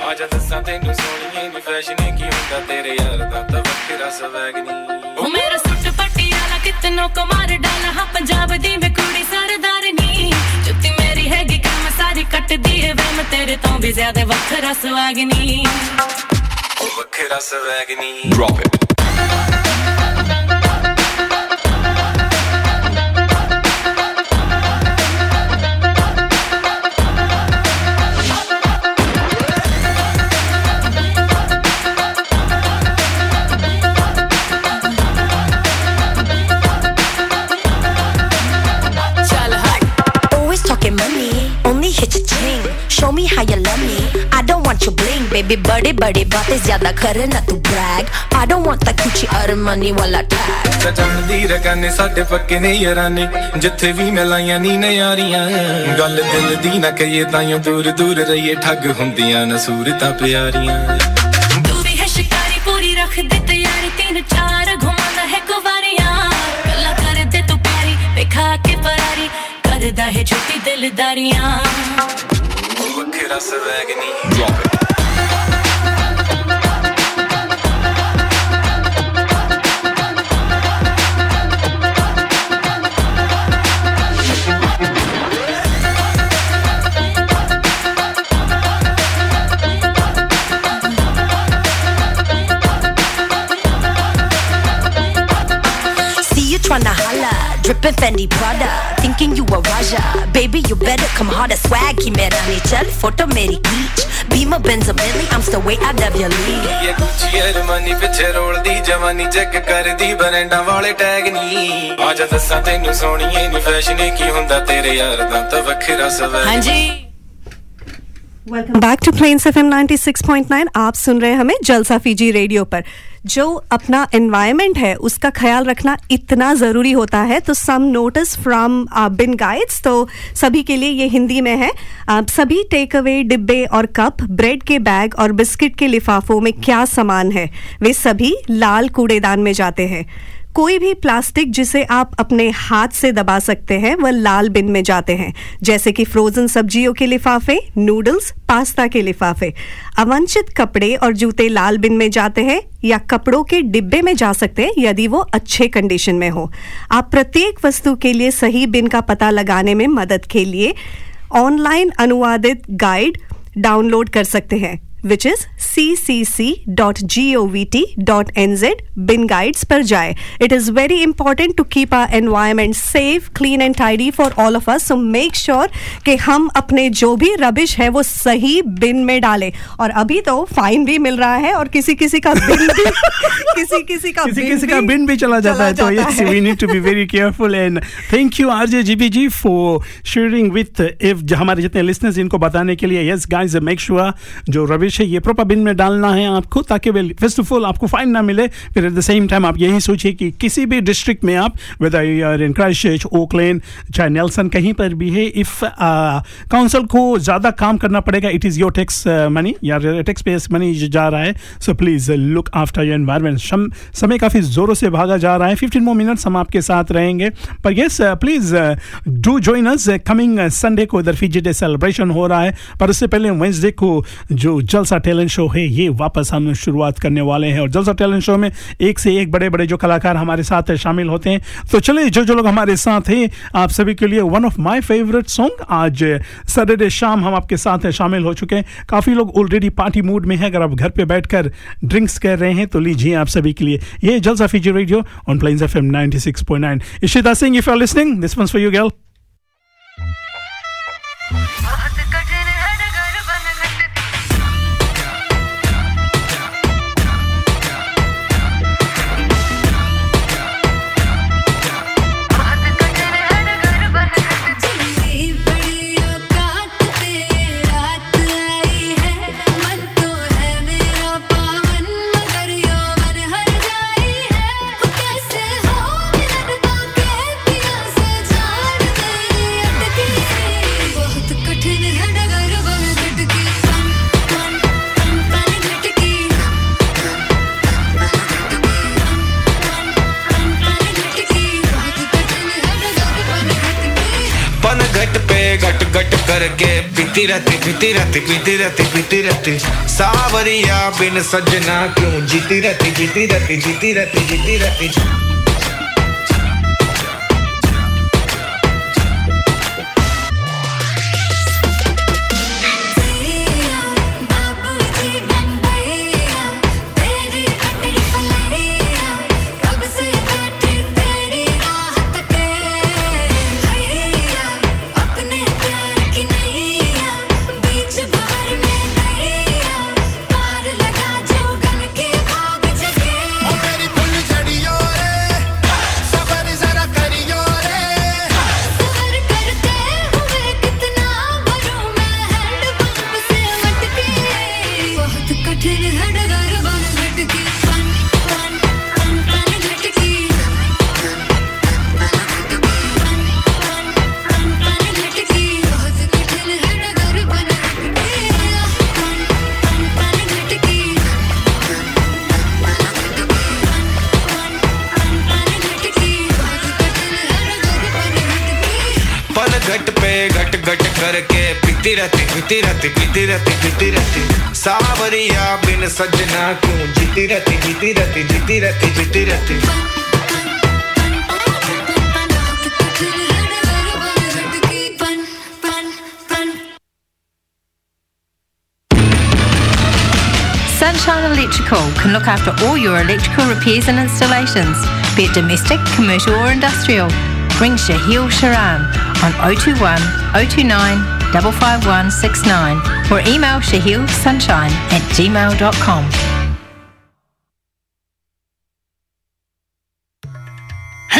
ਆ ਜਾ ਦੱਸਾਂ ਤੈਨੂੰ ਸੋਹਣੀਏ ਨੀ ਫੈਸ਼ਨ ਕੀ ਹੁੰਦਾ ਤੇਰੇ ਯਾਰ ਦਾ ਤਾਂ ਵੱਖਰਾ ਸਵੈਗ ਨਹੀਂ ਉਹ ਮੇਰਾ ਸੁੱਟ ਪਟਿਆਲਾ ਕਿਤਨੋਂ ਕੁਮਾਰ ਡਾਲਾ ਹਾਂ ਪੰਜਾਬ ਦੀ ਮੈਂ ਕੁੜੀ ਸਰਦਾਰ ਕੱਟਦੀ ਏ ਵੇ ਮੈਂ ਤੇਰੇ ਤੋਂ ਵੀ ਜ਼ਿਆਦਾ ਵੱਖਰਾ ਸਵਾਗ ਨੀ ਉਹ ਵੱਖਰਾ ਸਵੈਗ ਨਹੀਂ Drop only hit your chain. Show me how you love me. I don't want your bling, baby. बड़े बड़े बातें ज्यादा करे ना तू brag. I don't want that Gucci or money वाला tag. ਸਜਣ ਦੀ ਰਗਾਨੇ ਸਾਡੇ ਪੱਕੇ ਨੇ ਯਾਰਾਨੇ ਜਿੱਥੇ ਵੀ ਮਿਲਾਈਆਂ ਨੀ ਨਿਆਰੀਆਂ ਗੱਲ ਦਿਲ ਦੀ ਨਾ ਕਹੀਏ ਤਾਈਓ ਦੂਰ ਦੂਰ ਰਹੀਏ ਠੱਗ ਹੁੰਦੀਆਂ ਨਾ ਸੂਰਤਾਂ ਪਿਆਰੀਆਂ ਕਰਦਾ ਹੈ ਛੋਟੀ ਦਿਲਦਾਰੀਆਂ ਉਹ ਵੱਖਰਾ ਸਵੈਗ ਨਹੀਂ drop it dripping Fendi Prada. thinking you a Raja. Baby, you better come harder, swag ki mera nahi chal, photo meri खींच. Beamer Benz a Bentley, I'm still way out of your league. ਇਹ ਗੁੱਚੀ ਅਰਮਾਨੀ ਪਿੱਛੇ ਰੋਲਦੀ ਜਵਾਨੀ check ਕਰਦੀ ਬਰੈਂਡਾਂ ਵਾਲੇ tag ਨਹੀਂ ਆ ਜਾ ਦੱਸਾਂ ਤੈਨੂੰ ਸੋਹਣੀਏ ਨੀ ਫੈਸ਼ਨ ਕੀ ਹੁੰਦਾ ਤੇਰੇ ਯਾਰ ਦਾ ਤਾਂ ਵੱਖਰਾ ਸਵੈ ਹਾਂਜੀ welcome back to Plains F M 96.9 आप सुन रहे हैं हमें जलसा फीजी रेडियो पर जो अपना एनवायरनमेंट है, उसका ख्याल रखना इतना ज़रूरी होता है। तो some notice from bin guides तो सभी के लिए ये हिंदी में है। आप सभी टेक अवे डिब्बे और कप ब्रेड के बैग और बिस्किट के लिफाफों में क्या सामान है? वे सभी लाल कूड़ेदान में जाते हैं। कोई भी प्लास्टिक जिसे आप अपने हाथ से दबा सकते हैं, वह लाल बिन में जाते हैं। जैसे कि फ्रोजन सब्जियों के लिफाफे नूडल्स पास्ता के लिफाफे। अवंचित कपड़े और जूते लाल बिन में जाते हैं या कपड़ों के डिब्बे में जा सकते हैं, यदि वो अच्छे कंडीशन में हो। आप प्रत्येक वस्तु के लिए सही बिन का पता लगाने में मदद के लिए ऑनलाइन अनुवादित गाइड डाउनलोड कर सकते हैं। Which is C C C dot G O V T dot N Z bin guides पर जाए it is very important to keep our environment safe clean and tidy for all of us so make sure कि हम अपने जो भी rubbish है वो सही बिन में डालें। और अभी तो फाइन भी मिल रहा है और किसी किसी का बिन भी किसी किसी का किसी किसी का बिन भी चला जाता है तो yes we need to be very careful and thank you RJ GB ji for sharing with if हमारे जितने लिसनर्स इनको बताने के लिए यस गाइस मेक श्योर जो रबिश है ये प्रॉपर बिन में डालना है आपको, ताकि फ़र्स्ट ऑफ़ ऑल आपको फाइन ना मिले, फिर एट द सेम टाइम आप यही सोचिए कि किसी भी डिस्ट्रिक्ट में आप whether you are in Christ Auckland चाहे नेल्सन कहीं पर भी है इफ़ काउंसिल को ज़्यादा काम करना पड़ेगा it is your tax money या टैक्स पेस मनी जा रहा है so please look after your environment समय काफ़ी ज़ोरों से भागा जा रहा है 15 मोर मिनट्स हम आपके साथ रहेंगे, पर yes please do join us coming Sunday को इधर फीजी डे सेलिब्रेशन हो रहा है, पर उससे पहले वेंसडे को जो जलसा टैलेंट शो है, ये वापस हम शुरुआत करने वाले हैं। और जलसा टैलेंट शो में एक से एक बड़े बड़े जो कलाकार हमारे साथ शामिल होते हैं। तो चलिए जो जो लोग हमारे साथ हैं, आप सभी के लिए one of my favourite song आज सैटरडे शाम हम आपके साथ शामिल हो चुके हैं। काफ़ी लोग ऑलरेडी पार्टी मूड में हैं। अगर आप घर पर बैठकर ड्रिंक्स कर रहे हैं तो लीजिए आप सभी के लिए। ये Jalsa Fiji radio on Plains FM 96.9 Ishita Singh if are listening this one's for you girl रहती, पीती रहती पीती रहती पीती रहती। सावरिया बिन सजना क्यों जीती रहती जीती रहती जीती रहती जीती रहती। tírate, tírate. Sunshine Electrical can look after all your electrical repairs and installations, be it domestic, commercial or industrial. Ring Shahil Sharan on 021 029 55169 or email shahilsunshine at gmail.com.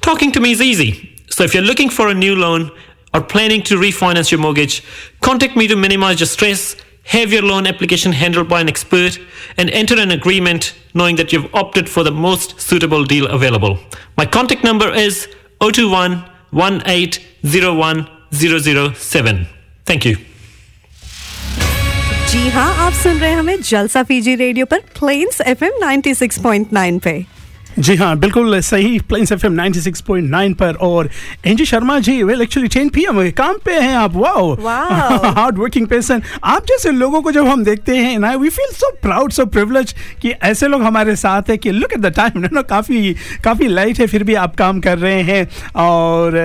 Talking to me is easy. So if you're looking for a new loan or planning to refinance your mortgage, contact me to minimize your stress, have your loan application handled by an expert, and enter an agreement knowing that you've opted for the most suitable deal available. My contact number is 021 1801 007. Thank you. जी हाँ आप सुन रहे हैं हमें Jalsa Fiji radio पर Plains FM 96.9 पे जी हाँ बिल्कुल सही। प्लेन्स एफ़ एम 96.9 पर और NG Sharma ji well actually 10 PM काम पे हैं आप। वाओ हार्ड वर्किंग पर्सन आप जैसे लोगों को जब हम देखते हैं ना we feel so proud so privilege कि ऐसे लोग हमारे साथ है कि लुक एट द टाइम ना काफ़ी काफ़ी लाइट है फिर भी आप काम कर रहे हैं। और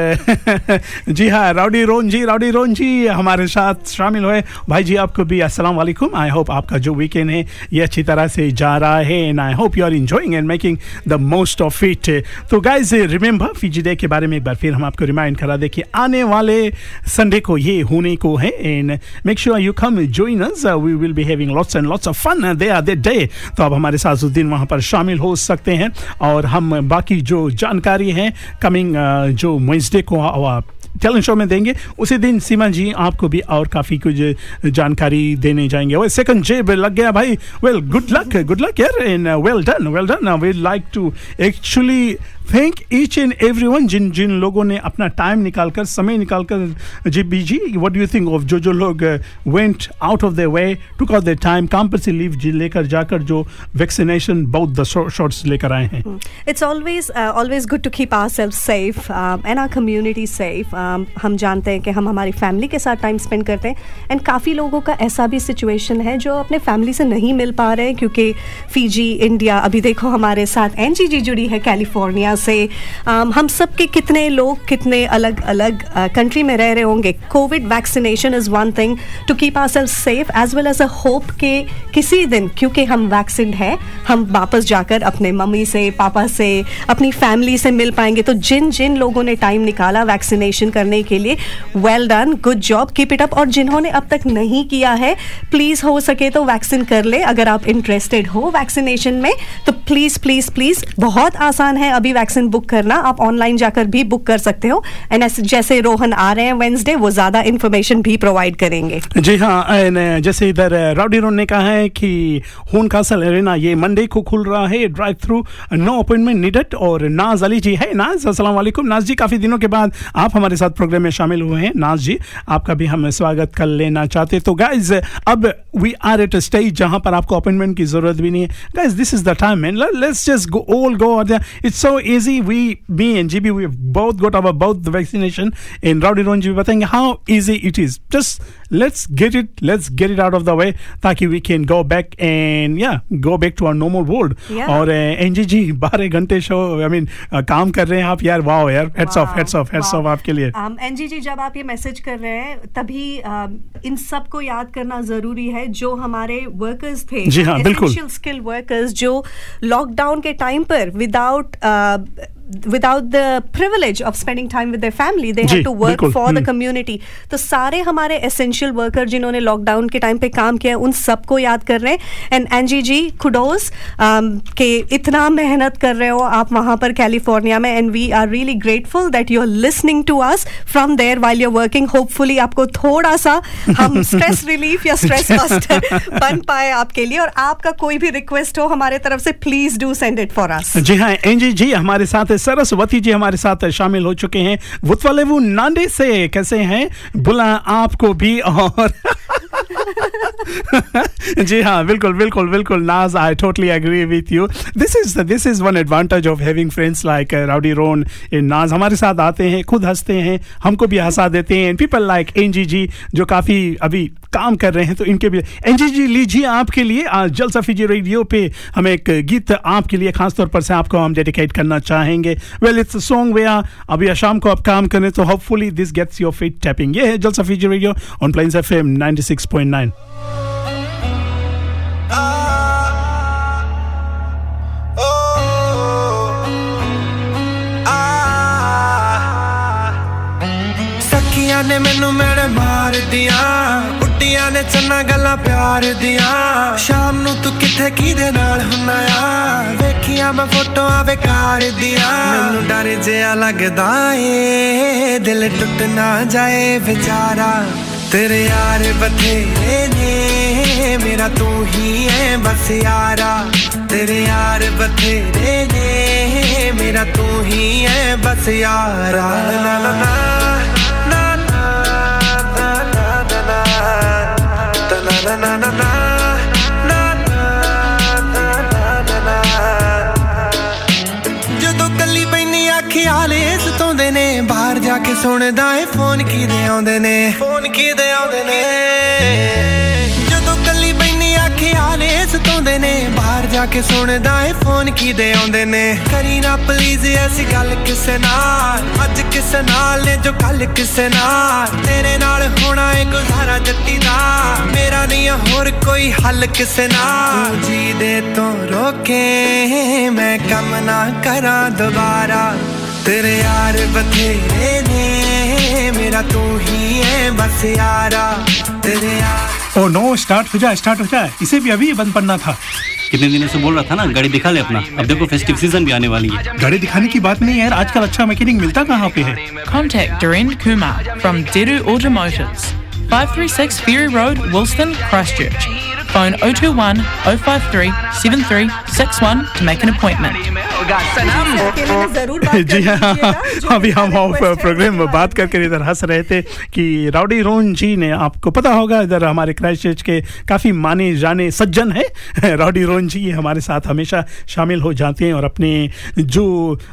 जी हाँ राउडी रोन जी राउडी रोन जी हमारे साथ शामिल हुए। भाई जी आपको भी अस्सलाम वालेकुम। आई होप आपका जो वीकेंड है ये अच्छी तरह से जा रहा है and I hope you are enjoying and making the most of it तो गाइज़ रिमेंबर फीजी डे के बारे में एक बार फिर हम आपको रिमाइंड करा दें कि आने वाले संडे को, ये होने को है and make sure you come join us we will be having lots and lots of fun they are they day तो आप हमारे साथ उस दिन वहाँ पर शामिल हो सकते हैं, और हम बाकी जो जानकारी है कमिंग जो वेंसडे को आप टैलेंट शो में देंगे। उसी दिन सीमा जी आपको भी और काफ़ी कुछ जानकारी देने जाएँगे। वो सेकंड जेब लग गया भाई। Well good luck good luck यार and well done well done we like to actually thank each and every one जिन जिन लोगों ने अपना टाइम निकालकर समय निकालकर G B ji what you think of जो जो लोग went out of the way took out the time काम पर से लीव लेकर जाकर जो वैक्सीनेशन बहुत द शॉट्स लेकर आए हैं? Uh, always good to keep ourselves safe um, and our community safe. Um, हम जानते हैं कि हम हमारी फैमिली के साथ टाइम स्पेंड करते हैं। एंड काफ़ी लोगों का ऐसा भी सिचुएशन है जो अपने फैमिली से नहीं मिल पा रहे क्योंकि फीजी इंडिया अभी देखो हमारे साथ एन जी जी जुड़ी है कैलिफ़ोर्निया से। Um, हम सब के कितने लोग कितने अलग अलग कंट्री में रह रहे होंगे। Covid vaccination is one thing to keep our self safe as well as a hope के किसी दिन क्योंकि हम वैक्सीन है हम वापस जाकर अपने मम्मी से पापा से अपनी फैमिली से मिल पाएँगे। तो जिन जिन लोगों ने टाइम निकाला वैक्सीनेशन करने के लिए well done good job keep it up और जिन्होंने अब तक नहीं किया है प्लीज़ हो सके तो वैक्सीन कर ले। अगर आप इंटरेस्टेड हो वैक्सीनेशन में तो प्लीज़ प्लीज़ प्लीज़ बहुत आसान है अभी वैक्सीन बुक करना। आप ऑनलाइन जाकर भी बुक कर सकते हो। एंड जैसे रोहन आ रहे हैं वेंसडे वो ज़्यादा इन्फॉर्मेशन भी प्रोवाइड करेंगे। जी हाँ जैसे इधर राउडी रोन ने कहा है कि हून कासल एरेना ये मंडे को खुल रहा है drive through no appointment needed और नाज अली जी है। नाज वालेकुम। नाज जी, काफ़ी दिनों के बाद आप हमारे साथ प्रोग्राम में शामिल हुए हैं। नाज जी, आपका भी हम स्वागत कर लेना चाहते तो गाइज़ अब वी आर एट स्टेज जहाँ पर आपको अपॉइंटमेंट की ज़रूरत भी नहीं है। Guys this is the time man let's just go all go it's so easy we me and G B we बहुत गोट अवर बहुत vaccination in Rowdy Ron ji बताएँगे how easy it is just let's get it let's get it out of the way ताकि we can go back and yeah go back to our normal world Yeah. और NG ji बारह घंटे show I mean काम कर रहे हैं आप यार वाओ यार heads off heads off heads off आपके लिए एन जी जी जब आप ये मैसेज कर रहे हैं तभी um, इन सबको याद करना ज़रूरी है जो हमारे वर्कर्स थे जी हाँ, बिल्कुल। स्किल वर्कर्स जो लॉकडाउन के टाइम पर without without the privilege of spending time with their family they जी, had to work बिल्कुल, for the हम्म। community. तो सारे हमारे एसेंशियल वर्कर जिन्होंने लॉकडाउन के टाइम पे काम किया उन सबको याद कर रहे हैं। एंड एनजी जी खुडोस के इतना मेहनत कर रहे हो आप वहाँ पर कैलिफ़ोर्निया में। And we are really grateful that you are listening to us from there while you're working hopefully आपको थोड़ा सा हम स्ट्रेस रिलीफ या स्ट्रेस बस्टर बन पाए आपके लिए। और आपका कोई भी रिक्वेस्ट हो हमारे तरफ़ से please do send it for us जी हाँ एनजी जी हमारे साथ सरस्वती जी हमारे साथ शामिल हो चुके हैं। वुतवाले वो नांडे से कैसे हैं? बुला आपको भी और जी हाँ बिल्कुल बिल्कुल बिल्कुल, Naaz I totally agree with you this is this is one advantage of having friends like Rowdy Ron in Naaz हमारे साथ आते हैं, खुद हँसते हैं, हमको भी हंसा देते हैं। People like N G ji जो काफ़ी अभी काम कर रहे हैं तो इनके भी एन जी जी लीजिए आपके लिए। जल सफीजी रेडियो पे हम एक गीत आपके लिए, खासतौर पर से आपको हम डेडिकेट करना चाहेंगे। वेल इट्स सॉन्ग वे अभी शाम को आप काम करें तो hopefully this gets your feet tapping ये है Jalsa Fiji radio on Plains F M ninety six point nine ਸਖੀਆਂ ਨੇ ਮੈਨੂੰ ਮੇੜ ਮਾਰਦੀਆਂ ਉੱਡੀਆਂ ਨੇ ਚੰਨਾ ਗੱਲਾਂ ਪਿਆਰ ਦੀਆਂ ਸ਼ਾਮ ਨੂੰ ਤੂੰ ਕਿੱਥੇ ਕਿਹਦੇ ਨਾਲ ਹੁੰਨਾ ਆ ਵੇਖੀਆਂ ਮੈਂ ਫੋਟੋਆਂ ਬੇਕਾਰ ਦੀਆਂ ਮੈਨੂੰ ਡਰ ਜਿਹਾ ਲੱਗਦਾ ਏ ਦਿਲ ਟੁੱਟ ਨਾ ਜਾਏ ਵਿਚਾਰਾ ਤੇਰੇ ਯਾਰ ਬਥੇਰੇ ਨੇ ਮੇਰਾ ਤੂੰ ਹੀ ਹੈ ਬਸ ਯਾਰਾ ਤੇਰੇ ਯਾਰ ਬਥੇਰੇ ਨੇ ਮੇਰਾ ਤੂੰ ਹੀ ਹੈ ਬਸ ਯਾਰਾ ਨਾ ਨਾ ਨਾ Na na na na ਜਦੋਂ ਕੱਲੀ ਬੈਨੀ ਆ ਖਿਆਲ ਇਸ ਤੋਂਦੇ ਨੇ, ਬਾਹਰ ਜਾ ਕੇ ਸੁਣਦਾ ਏ, ਫੋਨ ਕਿਦੇ ਆਉਂਦੇ ਨੇ, ਫੋਨ ਕਿਦੇ ਆਉਂਦੇ ਨੇ। ਜਦੋਂ ਕੱਲੀ ਬੈਨੀ ਆ ਖਿਆਲ ਇਸ ਤੋਂਦੇ ਨੇ, ਬਾਹਰ ਜਾ ਕੇ ਸੁਣਦਾ ਏ ਫੋਨ ਕਿਦੇ ਆਉਂਦੇ ਨੇ। ਕਰੀ ਨਾ ਪਲੀਜ਼ ਐਸੀ ਗੱਲ ਕਿਸੇ ਨਾਲ, ਅੱਜ ਕਿਸੇ ਨਾਲ ਨੇ ਜੋ ਕੱਲ ਕਿਸੇ ਨਾਲ। ਤੇਰੇ ਨਾਲ ਹੋਣਾ ਏ ਗੁਜ਼ਾਰਾ ਜੱਟੀ ਦਾ ਮੇਰਾ ਨਹੀਂ ਆ ਹੋਰ ਕੋਈ ਹੱਲ ਕਿਸੇ ਨਾਲ। ਜੀ ਦੇ ਤੋਂ ਰੋਕੇ, ਮੈਂ ਕੰਮ ਨਾ ਕਰਾਂ ਦੁਬਾਰਾ। ਤੇਰੇ ਯਾਰ ਬਥੇਰੇ ਨੇ, ਮੇਰਾ ਤੂੰ ਹੀ ਹੈ ਬਸ ਯਾਰਾ। ਤੇਰੇ ਯਾਰ ओ नो स्टार्ट हो जाए स्टार्ट हो जाए। इसे भी अभी बंद पड़ना था। कितने दिनों से बोल रहा था ना गाड़ी दिखा ले अपना। अब देखो फेस्टिव सीज़न भी आने वाली है। गाड़ी दिखाने की बात नहीं है यार आजकल अच्छा मैकेनिक मिलता कहाँ पे है? Contact Doreen Kumar from Deru Automotives, 536 Ferry Road, Wilston, Christchurch. Phone 021 053 7361 to make an appointment. जी हाँ अभी हम ऑफ़ प्रोग्राम में बात करके इधर हंस रहे थे कि राउडी रोन जी ने आपको पता होगा इधर हमारे क्राइस्ट के काफ़ी माने जाने सज्जन हैं। राउडी रोन जी हमारे साथ हमेशा शामिल हो जाते हैं और अपने जो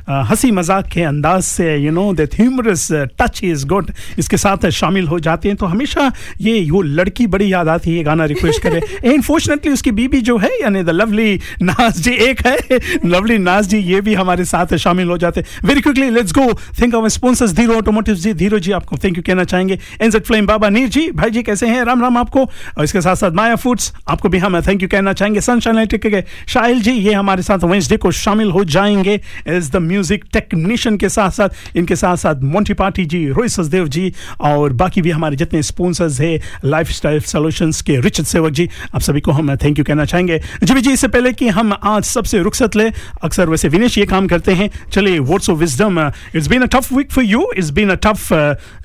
हँसी मज़ाक के अंदाज से you know that humorous touch is good इसके साथ शामिल हो जाते हैं। तो हमेशा ये वो लड़की बड़ी याद आती है गाना रिक्वेस्ट करे। अनफॉर्चुनेटली उसकी बीबी जो है, यानी द लवली नाज जी एक है। लवली नाज जी, ये भी हमारे साथ शामिल हो जाते। Very quickly let's go think of sponsors Dhiro automotive ji. Dhiro ji, आपको थैंक यू कहना चाहेंगे। एनजेड फ्लेम बाबा नीर जी, भाई जी कैसे हैं? राम राम आपको। और इसके साथ साथ माया फूड्स आपको भी हम थैंक यू कहना चाहेंगे। सनशाइन के शाहिल जी, ये हमारे साथ वेंसडे को शामिल हो जाएँगे एज द म्यूज़िक टेक्नीशियन के साथ साथ। इनके साथ साथ मोंटी पार्टी जी रोहित सचदेव जी, और बाकी भी हमारे जितने स्पॉन्सर्स है लाइफ स्टाइल सोल्यूशंस के रिचर्ड सेवक जी। आप सभी को हम थैंक यू कहना चाहेंगे। जी भी जी इससे पहले कि हम आज सबसे रुखसत ले अक्सर वैसे विनेश ये काम करते हैं। चलिए words of wisdom it's been a tough week for you it's been a tough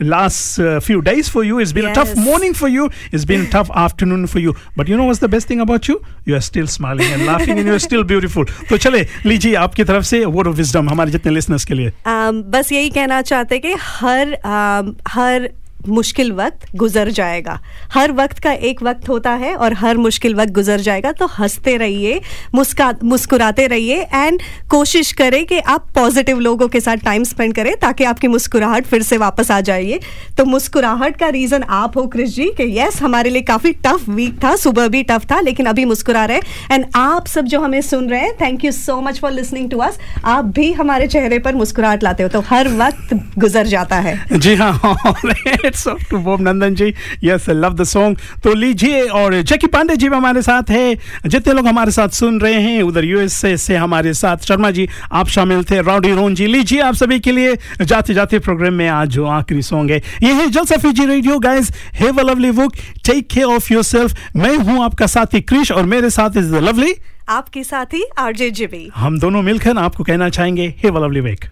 last few days for you it's been a tough morning for you it's been tough afternoon for you but you know was the best thing about you you are still smiling and laughing and you are still beautiful तो चले लीजिए आपकी तरफ़ से word of wisdom हमारे जितने listeners के लिए। um, बस यही कहना चाहते कि हर um, हर मुश्किल वक्त गुजर जाएगा। हर वक्त का एक वक्त होता है और हर मुश्किल वक्त गुजर जाएगा तो हँसते रहिए, मुस्का, मुस्कुराते रहिए एंड कोशिश करें कि आप पॉजिटिव लोगों के साथ टाइम स्पेंड करें ताकि आपकी मुस्कुराहट फिर से वापस आ जाइए। तो मुस्कुराहट का रीज़न आप हो क्रिश जी, कि यस हमारे लिए काफ़ी टफ वीक था, सुबह भी टफ था, लेकिन अभी मुस्कुरा रहे एंड आप सब जो हमें सुन रहे हैं thank you so much for listening to us आप भी हमारे चेहरे पर मुस्कुराहट लाते हो तो हर वक्त गुजर जाता है। जी हाँ it's off to Bob Nandan ji yes love the song तो लीजिए और जैकी पांडे जी भी हमारे साथ है। जितने लोग हमारे साथ सुन रहे हैं उधर यूएसए से हमारे साथ शर्मा जी आप शामिल थे। राउडी रोन जी लीजिए आप सभी के लिए जाते जाते प्रोग्राम में आज जो आखिरी सॉन्ग है। ये है जल सफी जी radio guys have a lovely book take care of yourself मैं हूँ आपका साथी क्रिश और मेरे साथ इज़ द लवली आपके साथी आरजे जिबी हम दोनों मिलकर आपको कहना चाहेंगे हैव अ लवली वीक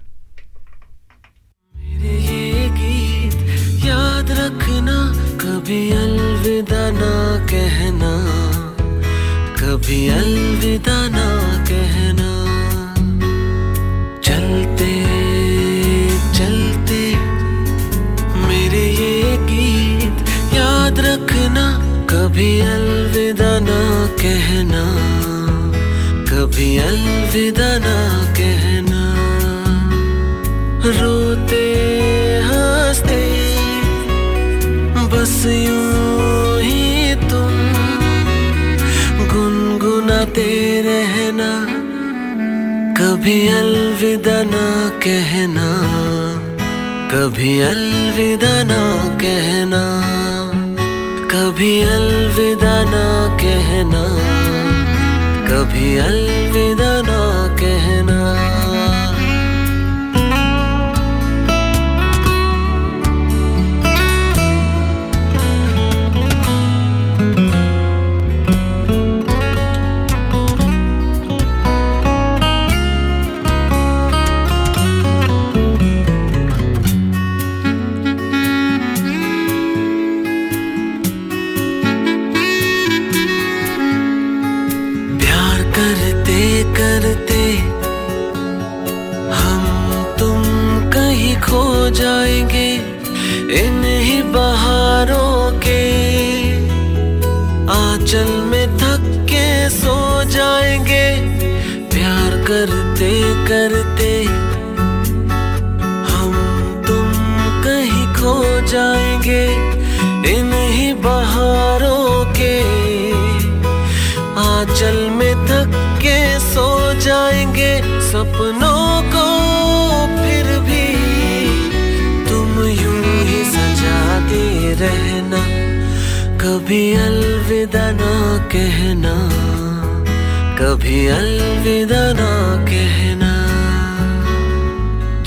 कभी अलविदा ना कहना, कभी अलविदा ना कहना। चलते चलते, मेरे ये गीत याद रखना। कभी अलविदा ना कहना, कभी अलविदा ना कहना। रोते बस यूँ ही तुम गुनगुनाते रहना, कभी अलविदा ना कहना, कभी अलविदा ना कहना, कभी अलविदा ना कहना, कभी अलविदा ना कहना। सपनों को फिर भी तुम यूँ ही सजाते रहना। कभी अलविदा ना कहना, कभी अलविदा ना कहना।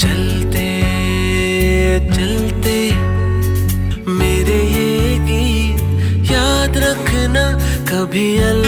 चलते चलते मेरे ये गीत याद रखना, कभी अलविदा